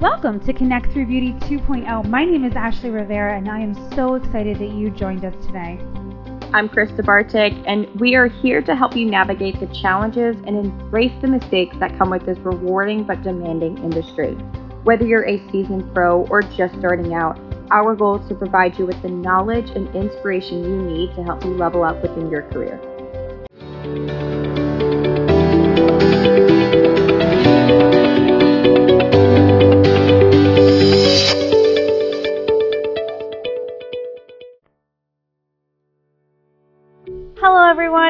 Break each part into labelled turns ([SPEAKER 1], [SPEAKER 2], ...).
[SPEAKER 1] Welcome to Connect Through Beauty 2.0. My name is Ashley Rivera, and I am so excited that you joined us today.
[SPEAKER 2] I'm Krista Bartik, and we are here to help you navigate the challenges and embrace the mistakes that come with this rewarding but demanding industry. Whether you're a seasoned pro or just starting out, our goal is to provide you with the knowledge and inspiration you need to help you level up within your career.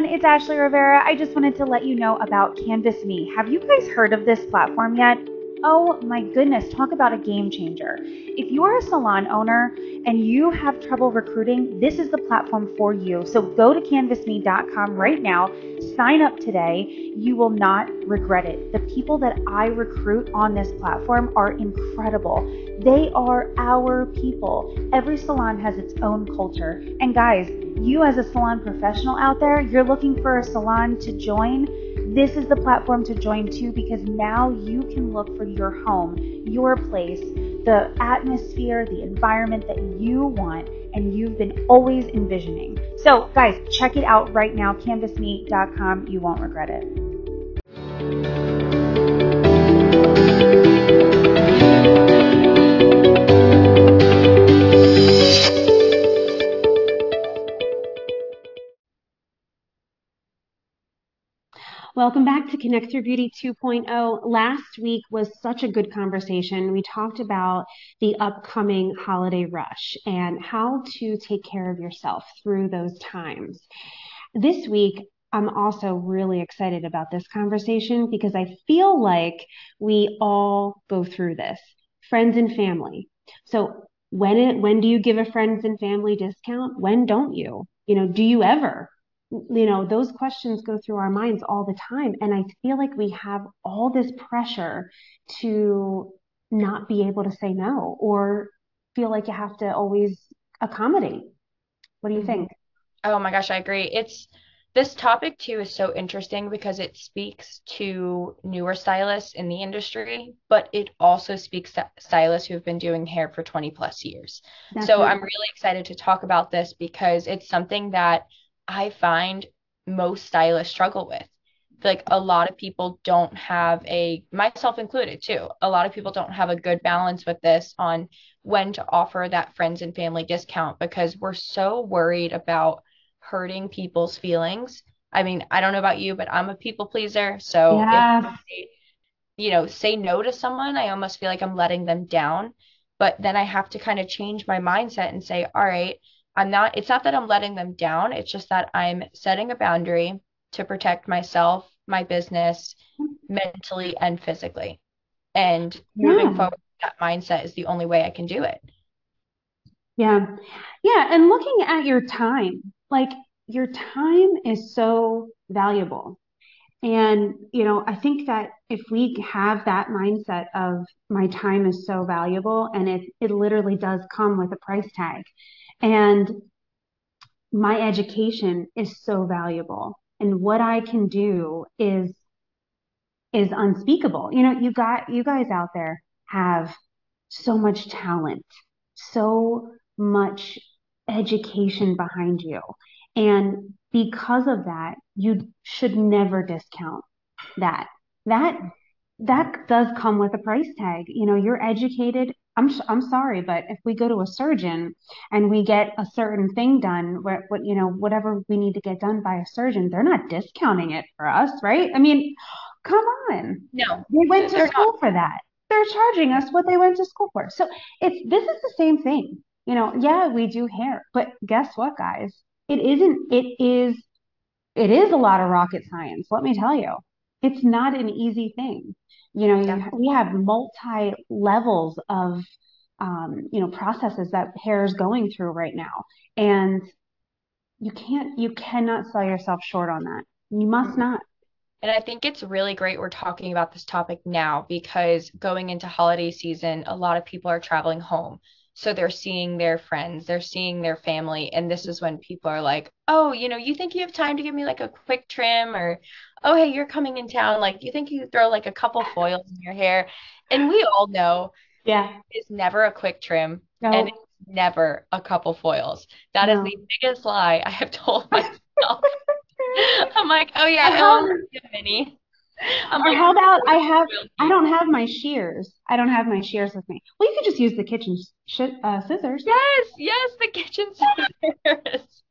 [SPEAKER 1] Everyone. It's Ashley Rivera. I just wanted to let you know about Canvas Me. Have you guys heard of this platform yet? Oh my goodness, talk about a game changer. If you are a salon owner and you have trouble recruiting, this is the platform for you. So go to canvasme.com right now, sign up today. You will not regret it. The people that I recruit on this platform are incredible. They are our people. Every salon has its own culture. And guys, you as a salon professional out there, you're looking for a salon to join this is the platform to join too because now you can look for your home, your place, the atmosphere, the environment that you want and you've been always envisioning. So, guys, check it out right now canvasme.com. You won't regret it.
[SPEAKER 3] Welcome back to Connect Through Beauty 2.0. Last week was such a good conversation. We talked about the upcoming holiday rush and how to take care of yourself through those times. This week, I'm also really excited about this conversation because I feel like we all go through this friends and family. So, when it, when do you give a friends and family discount? When don't you? You know, do you ever? You know those questions go through our minds all the time. And i feel like we have all this pressure to not be able to say no or feel like you have to always accommodate. What do you mm-hmm. think?
[SPEAKER 2] Oh my gosh i agree. It's this topic too is so interesting because it speaks to newer stylists in the industry but it also speaks to stylists who have been doing hair for 20 plus years. That's so right. i'm really excited to talk about this because it's something that I find most stylists struggle with. Like a lot of people don't have a, myself included too, a lot of people don't have a good balance with this on when to offer that friends and family discount because we're so worried about hurting people's feelings. I mean, I don't know about you, but I'm a people pleaser. So yes. if you know, say no to someone, I almost feel like I'm letting them down. But then I have to kind of change my mindset and say, all right, I'm not, it's not that I'm letting them down. It's just that I'm setting a boundary to protect myself, my business, mm-hmm. mentally and physically. And moving forward, that mindset is the only way I can do it.
[SPEAKER 3] Yeah. Yeah. And looking at your time, like your time is so valuable. And, you know, I think that if we have that mindset of my time is so valuable and it, it literally does come with a price tag, and my education is so valuable. And what I can do is is unspeakable. You know, you got you guys out there have so much talent, so much education behind you. And because of that, you should never discount that. That that does come with a price tag. You know, you're educated I'm I'm sorry, but if we go to a surgeon and we get a certain thing done, what what you know, whatever we need to get done by a surgeon, they're not discounting it for us, right? I mean, come on.
[SPEAKER 2] No,
[SPEAKER 3] they went to school not. for that. They're charging us what they went to school for. So it's this is the same thing. You know, yeah, we do hair, but guess what, guys? It isn't. It is. It is a lot of rocket science. Let me tell you, it's not an easy thing you know we have multi levels of um, you know processes that hair is going through right now and you can't you cannot sell yourself short on that you must mm-hmm. not
[SPEAKER 2] and I think it's really great we're talking about this topic now because going into holiday season, a lot of people are traveling home. So they're seeing their friends, they're seeing their family. And this is when people are like, oh, you know, you think you have time to give me like a quick trim or, oh, hey, you're coming in town. Like, you think you throw like a couple foils in your hair? And we all know
[SPEAKER 3] Yeah.
[SPEAKER 2] It's never a quick trim
[SPEAKER 3] No.
[SPEAKER 2] and it's never a couple foils. That is
[SPEAKER 3] No.
[SPEAKER 2] the biggest lie I have told myself. I'm like, oh yeah,
[SPEAKER 3] Or
[SPEAKER 2] it'll be a mini. I'm
[SPEAKER 3] or
[SPEAKER 2] like,
[SPEAKER 3] how about I have I don't have my shears. I don't have my shears with me. Well, you could just use the kitchen sh uh, scissors.
[SPEAKER 2] Yes, yes, the kitchen scissors.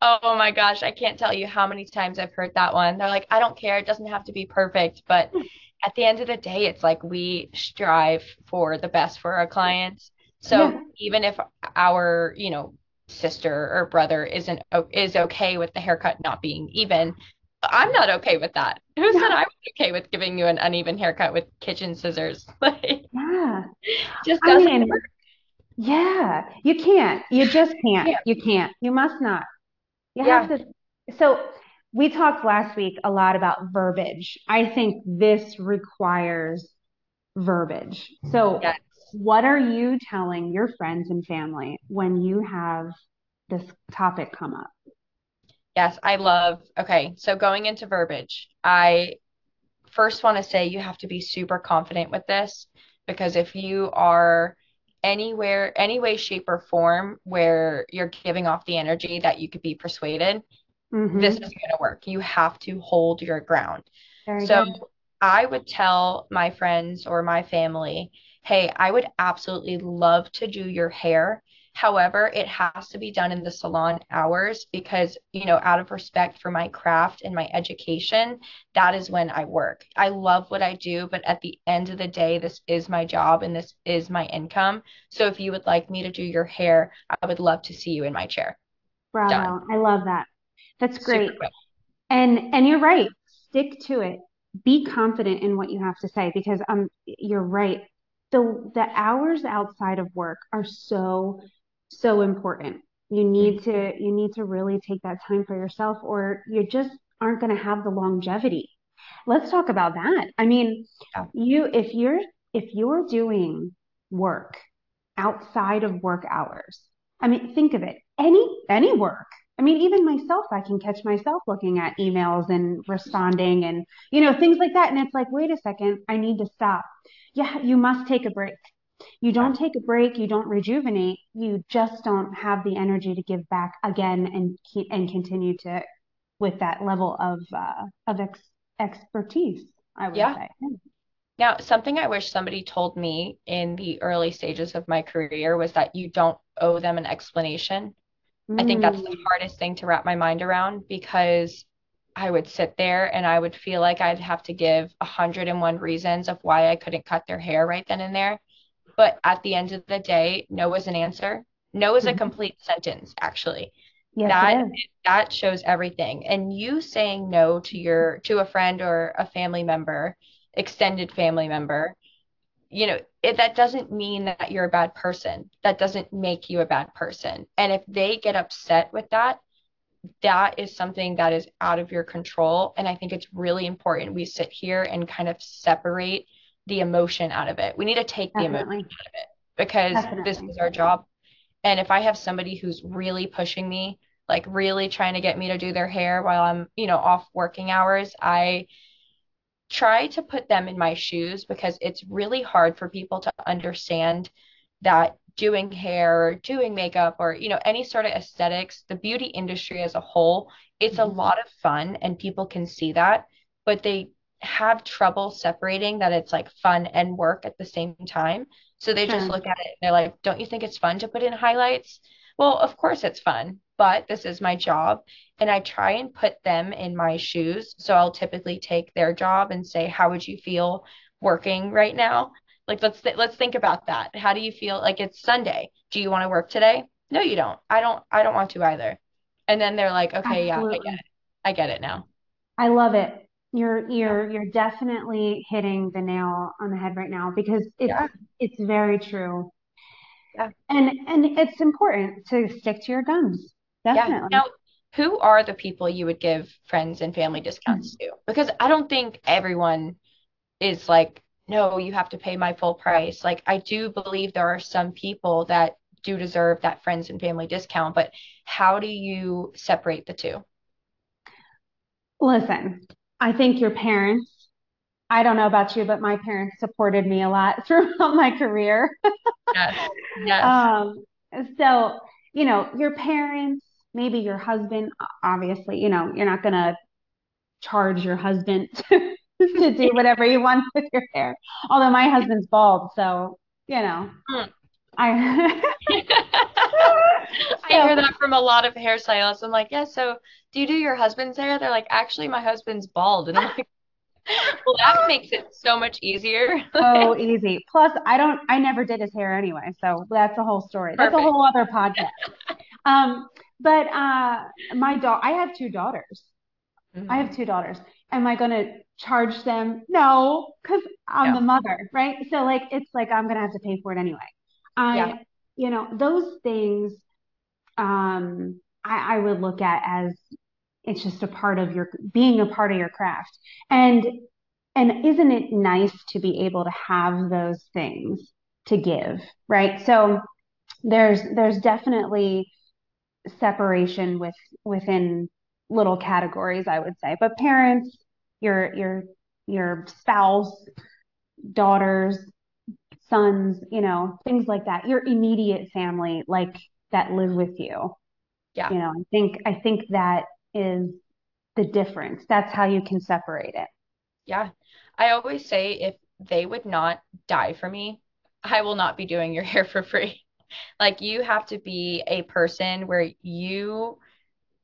[SPEAKER 2] Oh my gosh, I can't tell you how many times I've heard that one. They're like, I don't care, it doesn't have to be perfect, but at the end of the day, it's like we strive for the best for our clients.
[SPEAKER 3] Yeah.
[SPEAKER 2] So even if our, you know, sister or brother isn't is okay with the haircut not being even, I'm not okay with that. Who said I was okay with giving you an uneven haircut with kitchen scissors? Like,
[SPEAKER 3] Yeah.
[SPEAKER 2] just doesn't
[SPEAKER 3] mean,
[SPEAKER 2] work.
[SPEAKER 3] yeah, you can't. You just can't.
[SPEAKER 2] Yeah.
[SPEAKER 3] You can't. You must not. You
[SPEAKER 2] Yeah.
[SPEAKER 3] have to. So we talked last week a lot about verbiage. I think this requires verbiage. So
[SPEAKER 2] Yes.
[SPEAKER 3] what are you telling your friends and family when you have this topic come up?
[SPEAKER 2] Yes, I love. Okay, so going into verbiage, I first want to say you have to be super confident with this because if you are anywhere, any way, shape, or form where you're giving off the energy that you could be persuaded, this
[SPEAKER 3] hmm
[SPEAKER 2] isn't going to work. You have to hold your ground.
[SPEAKER 3] Very
[SPEAKER 2] So
[SPEAKER 3] good.
[SPEAKER 2] I would tell my friends or my family, hey, I would absolutely love to do your hair. However, it has to be done in the salon hours because, you know, out of respect for my craft and my education, that is when I work. I love what I do, but at the end of the day, this is my job and this is my income. So if you would like me to do your hair, I would love to see you in my chair. Done.
[SPEAKER 3] Bravo. I love that. That's great. And and you're right. Stick to it. Be confident in what you have to say because um you're right. The the hours outside of work are so so important. You need to you need to really take that time for yourself or you just aren't going to have the longevity. Let's talk about that. I mean,
[SPEAKER 2] Yeah.
[SPEAKER 3] you if you're if you're doing work outside of work hours. I mean, think of it. Any any work. I mean, even myself, I can catch myself looking at emails and responding and you know, things like that. And it's like, wait a second, I need to stop. Yeah, you must take a break. You don't take a break, you don't rejuvenate, you just don't have the energy to give back again and keep and continue to with that level of uh, of ex expertise, I would
[SPEAKER 2] Yeah.
[SPEAKER 3] say.
[SPEAKER 2] Now, something I wish somebody told me in the early stages of my career was that you don't owe them an explanation. I think that's the
[SPEAKER 3] Mm,
[SPEAKER 2] hardest thing to wrap my mind around because I would sit there and I would feel like I'd have to give 101 reasons of why I couldn't cut their hair right then and there. But at the end of the day, no is an answer. No is a
[SPEAKER 3] mhm.
[SPEAKER 2] complete sentence, actually.
[SPEAKER 3] Yes,
[SPEAKER 2] That that shows everything. And you saying no to your to a friend or a family member, extended family member, you know, it, that doesn't mean that you're a bad person. That doesn't make you a bad person. And if they get upset with that, that is something that is out of your control. And I think it's really important we sit here and kind of separate the emotion out of it. We need to take the emotion out of it because this is our job. And if I have somebody who's really pushing me, like really trying to get me to do their hair while I'm, you know, off working hours, I try to put them in my shoes because it's really hard for people to understand that doing hair or doing makeup or you know any sort of aesthetics the beauty industry as a whole it's a
[SPEAKER 3] Mhm.
[SPEAKER 2] lot of fun and people can see that but they have trouble separating that it's like fun and work at the same time so they just
[SPEAKER 3] hmm.
[SPEAKER 2] look at it and they're like don't you think it's fun to put in highlights well of course it's fun but this is my job and I try and put them in my shoes. So I'll typically take their job and say, "How would you feel working right now?" Like let's th let's think about that. How do you feel like it's Sunday? Do you want to work today? No, you don't. I don't I don't want to either. And then they're like, "Okay, yeah, I get it. I get it now."
[SPEAKER 3] I love it. You're you're you're definitely hitting the nail on the head right now because
[SPEAKER 2] Yeah.
[SPEAKER 3] it's it's very true.
[SPEAKER 2] Yeah.
[SPEAKER 3] And and it's important to stick to your guns.
[SPEAKER 2] Yeah.
[SPEAKER 3] Definitely.
[SPEAKER 2] Now, who are the people you would give friends and family discounts
[SPEAKER 3] Mhm.
[SPEAKER 2] to? Because I don't think everyone is like, no, you have to pay my full price. Like, I do believe there are some people that do deserve that friends and family discount, but how do you separate the two?
[SPEAKER 3] Listen, I think your parents I don't know about you, but my parents supported me a lot throughout my career.
[SPEAKER 2] Yes. Yes.
[SPEAKER 3] Um, so, you know, your parents, maybe your husband, obviously, you know, you're not gonna charge your husband to, to do whatever he wants with your hair. Although my husband's bald, so you know,
[SPEAKER 2] Mm.
[SPEAKER 3] I
[SPEAKER 2] I hear that from a lot of hairstylists. I'm like, yeah, so do you do your husband's hair? They're like, actually, my husband's bald. And I'm like, well, that makes it so much easier.
[SPEAKER 3] so easy. Plus, I don't, I never did his hair anyway, so that's a whole story. That's a whole other podcast. Um, but uh, my daughter, I have two daughters. I have
[SPEAKER 2] Mhm.
[SPEAKER 3] two daughters. Am I going to charge them? No, because I'm the mother, right? So like it's like I'm going to have to pay for it anyway.
[SPEAKER 2] Yeah.
[SPEAKER 3] I, you know, those things um I, I would look at as it's just a part of your being a part of your craft. And and isn't it nice to be able to have those things to give, right? So there's there's definitely separation with within little categories, I would say. But parents, your your your spouse, daughters, sons, you know, things like that. Your immediate family, like that live with you.
[SPEAKER 2] Yeah.
[SPEAKER 3] You know, I think I think that is the difference. That's how you can separate it.
[SPEAKER 2] Yeah. I always say if they would not die for me, I will not be doing your hair for free. Like you have to be a person where you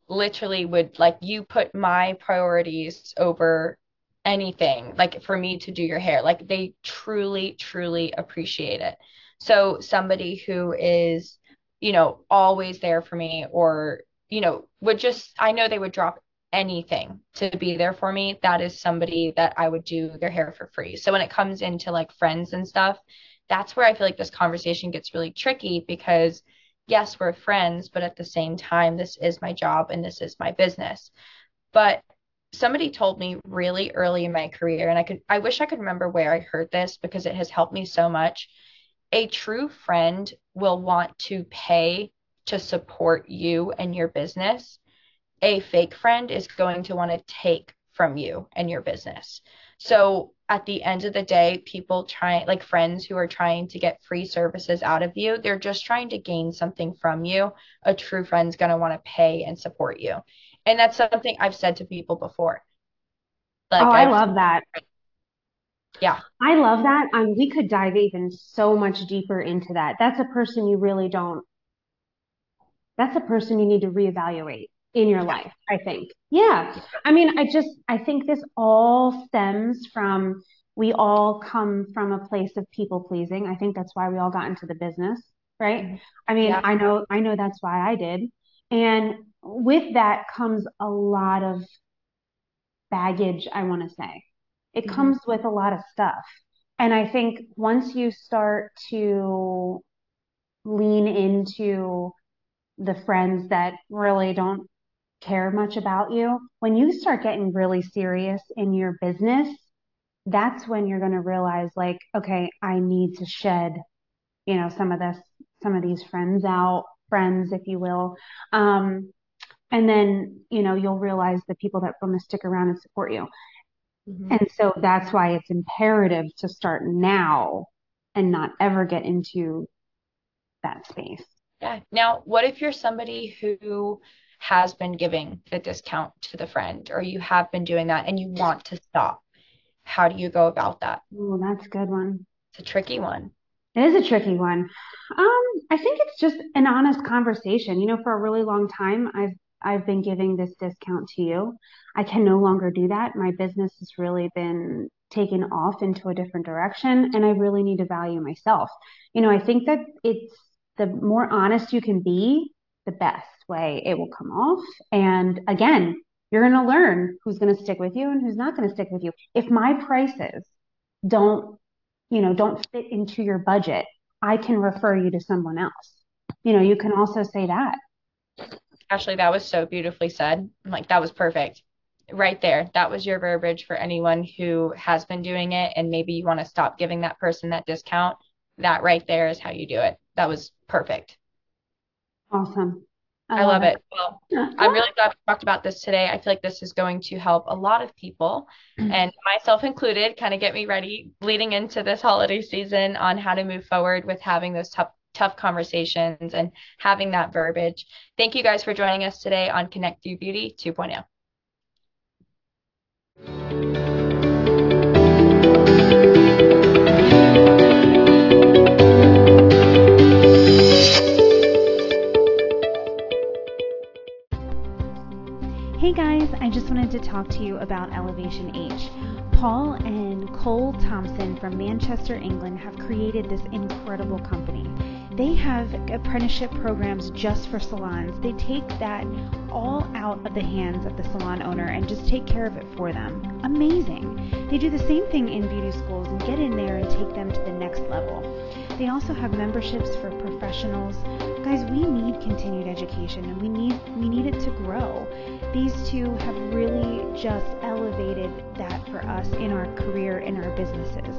[SPEAKER 2] literally would like you put my priorities over anything like for me to do your hair like they truly truly appreciate it so somebody who is you know always there for me or you know would just I know they would drop anything to be there for me that is somebody that I would do their hair for free so when it comes into like friends and stuff that's where I feel like this conversation gets really tricky because yes, we're friends, but at the same time, this is my job and this is my business. But somebody told me really early in my career, and I could, I wish I could remember where I heard this because it has helped me so much. A true friend will want to pay to support you and your business. A fake friend is going to want to take from you and your business. So at the end of the day, people trying like friends who are trying to get free services out of you, they're just trying to gain something from you. A true friend's going to want to pay and support you. And that's something I've said to people before.
[SPEAKER 3] Oh,
[SPEAKER 2] Like
[SPEAKER 3] I
[SPEAKER 2] I've,
[SPEAKER 3] love that.
[SPEAKER 2] Yeah,
[SPEAKER 3] I love that. Um, we could dive even so much deeper into that. That's a person you really don't, that's a person you need to reevaluate in your life, I think. Yeah. I mean, I just, I think this all stems from we all come from a place of people pleasing. I think that's why we all got into the business, right?
[SPEAKER 2] mhm,
[SPEAKER 3] I mean,
[SPEAKER 2] yeah,
[SPEAKER 3] I know, I know that's why I did. And with that comes a lot of baggage, I want to say. It
[SPEAKER 2] mhm,
[SPEAKER 3] comes with a lot of stuff. And I think once you start to lean into the friends that really don't care much about you, when you start getting really serious in your business, that's when you're going to realize, like, okay, I need to shed, you know, some of this, some of these friends out, friends, if you will. Um, and then, you know, you'll realize the people that want to stick around and support you.
[SPEAKER 2] Mhm.
[SPEAKER 3] And so that's why it's imperative to start now and not ever get into that space.
[SPEAKER 2] Yeah. Now, what if you're somebody who has been giving the discount to the friend or you have been doing that and you want to stop? How do you go about that?
[SPEAKER 3] Oh, that's a good one.
[SPEAKER 2] It's a tricky one.
[SPEAKER 3] It is a tricky one. Um, I think it's just an honest conversation. You know, for a really long time, I've I've been giving this discount to you. I can no longer do that. My business has really been taken off into a different direction, and I really need to value myself. You know, I think that it's the more honest you can be, the best way it will come off. And again, you're going to learn who's going to stick with you and who's not going to stick with you. If my prices don't you know, don't fit into your budget, I can refer you to someone else. You know, you can also say that.
[SPEAKER 2] Ashley, that was so beautifully said. I'm like, that was perfect. Right there. That was your verbiage for anyone who has been doing it and maybe you want to stop giving that person that discount. That right there is how you do it. That was perfect.
[SPEAKER 3] Awesome.
[SPEAKER 2] I love it. Well, I'm really glad we talked about this today. I feel like this is going to help a lot of people, mm-hmm. and myself included, kind of get me ready leading into this holiday season on how to move forward with having those tough tough conversations and having that verbiage. Thank you guys for joining us today on Connect Through Beauty 2.0.
[SPEAKER 3] Hey guys, I just wanted to talk to you about Elevation H. Paul and Cole Thompson from Manchester, England have created this incredible company. They have apprenticeship programs just for salons. They take that all out of the hands of the salon owner and just take care of it for them. Amazing. They do the same thing in beauty schools and get in there and take them to the next level. They also have memberships for professionals. Guys, we need continued education and we need we need it to grow. These two have really just elevated that for us in our career in our businesses.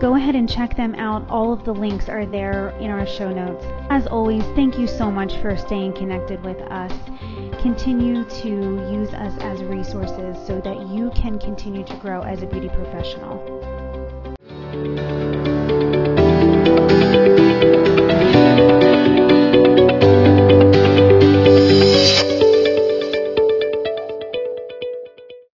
[SPEAKER 3] Go ahead and check them out. All of the links are there in our show notes. As always, thank you so much for staying connected with us. Continue to use us as resources so that you can continue to grow as a beauty professional.